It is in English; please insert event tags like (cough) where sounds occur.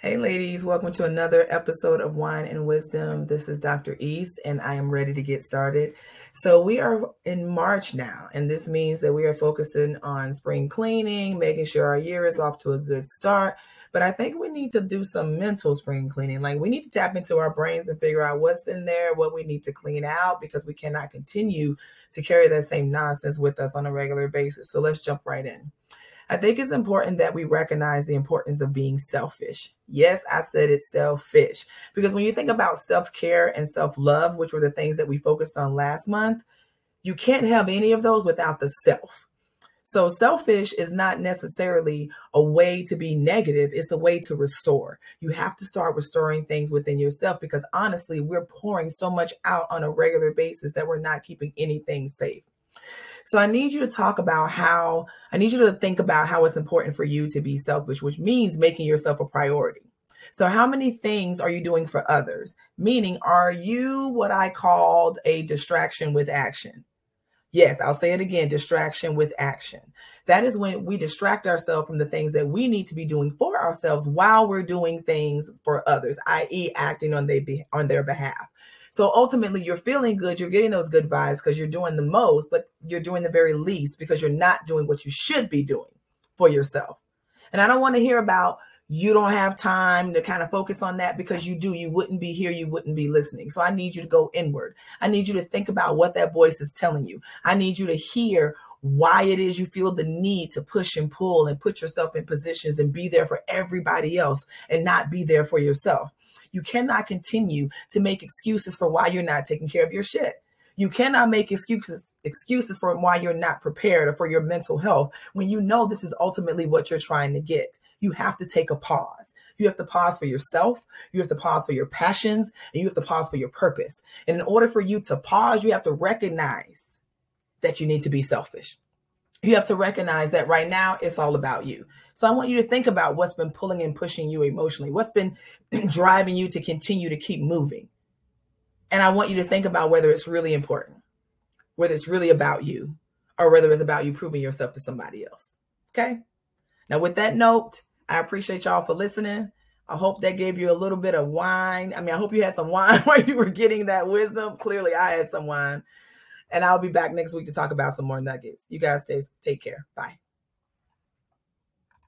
Hey, ladies, welcome to another episode of Wine and Wisdom. This is Dr. East, and I am ready to get started. So, we are in March now, and this means that we are focusing on spring cleaning, making sure our year is off to a good start. But I think we need to do some mental spring cleaning. Like, we need to tap into our brains and figure out what's in there, what we need to clean out, because we cannot continue to carry that same nonsense with us on a regular basis. So, let's jump right in. I think it's important that we recognize the importance of being selfish. Yes, I said it's selfish because when you think about self care and self love, which were the things that we focused on last month, you can't have any of those without the self. So, selfish is not necessarily a way to be negative, it's a way to restore. You have to start restoring things within yourself because honestly, we're pouring so much out on a regular basis that we're not keeping anything safe. So I need you to talk about how, I need you to think about how it's important for you to be selfish, which means making yourself a priority. So, how many things are you doing for others? Meaning, are you what I called a distraction with action? Yes, I'll say it again distraction with action. That is when we distract ourselves from the things that we need to be doing for ourselves while we're doing things for others, i.e., acting on, their, on their behalf. So ultimately, you're feeling good. You're getting those good vibes because you're doing the most, but you're doing the very least because you're not doing what you should be doing for yourself. And I don't want to hear about you don't have time to kind of focus on that because you do. You wouldn't be here. You wouldn't be listening. So I need you to go inward. I need you to think about what that voice is telling you. I need you to hear why it is you feel the need to push and pull and put yourself in positions and be there for everybody else and not be there for yourself. You cannot continue to make excuses for why you're not taking care of your shit. You cannot make excuses excuses for why you're not prepared or for your mental health when you know this is ultimately what you're trying to get. You have to take a pause. You have to pause for yourself. You have to pause for your passions and you have to pause for your purpose. And in order for you to pause, you have to recognize that you need to be selfish. You have to recognize that right now it's all about you. So I want you to think about what's been pulling and pushing you emotionally, what's been (clears throat) driving you to continue to keep moving. And I want you to think about whether it's really important, whether it's really about you, or whether it's about you proving yourself to somebody else. Okay. Now, with that note, I appreciate y'all for listening. I hope that gave you a little bit of wine. I mean, I hope you had some (laughs) wine while you were getting that wisdom. Clearly, I had some wine. And I'll be back next week to talk about some more nuggets. You guys stay, take care. Bye.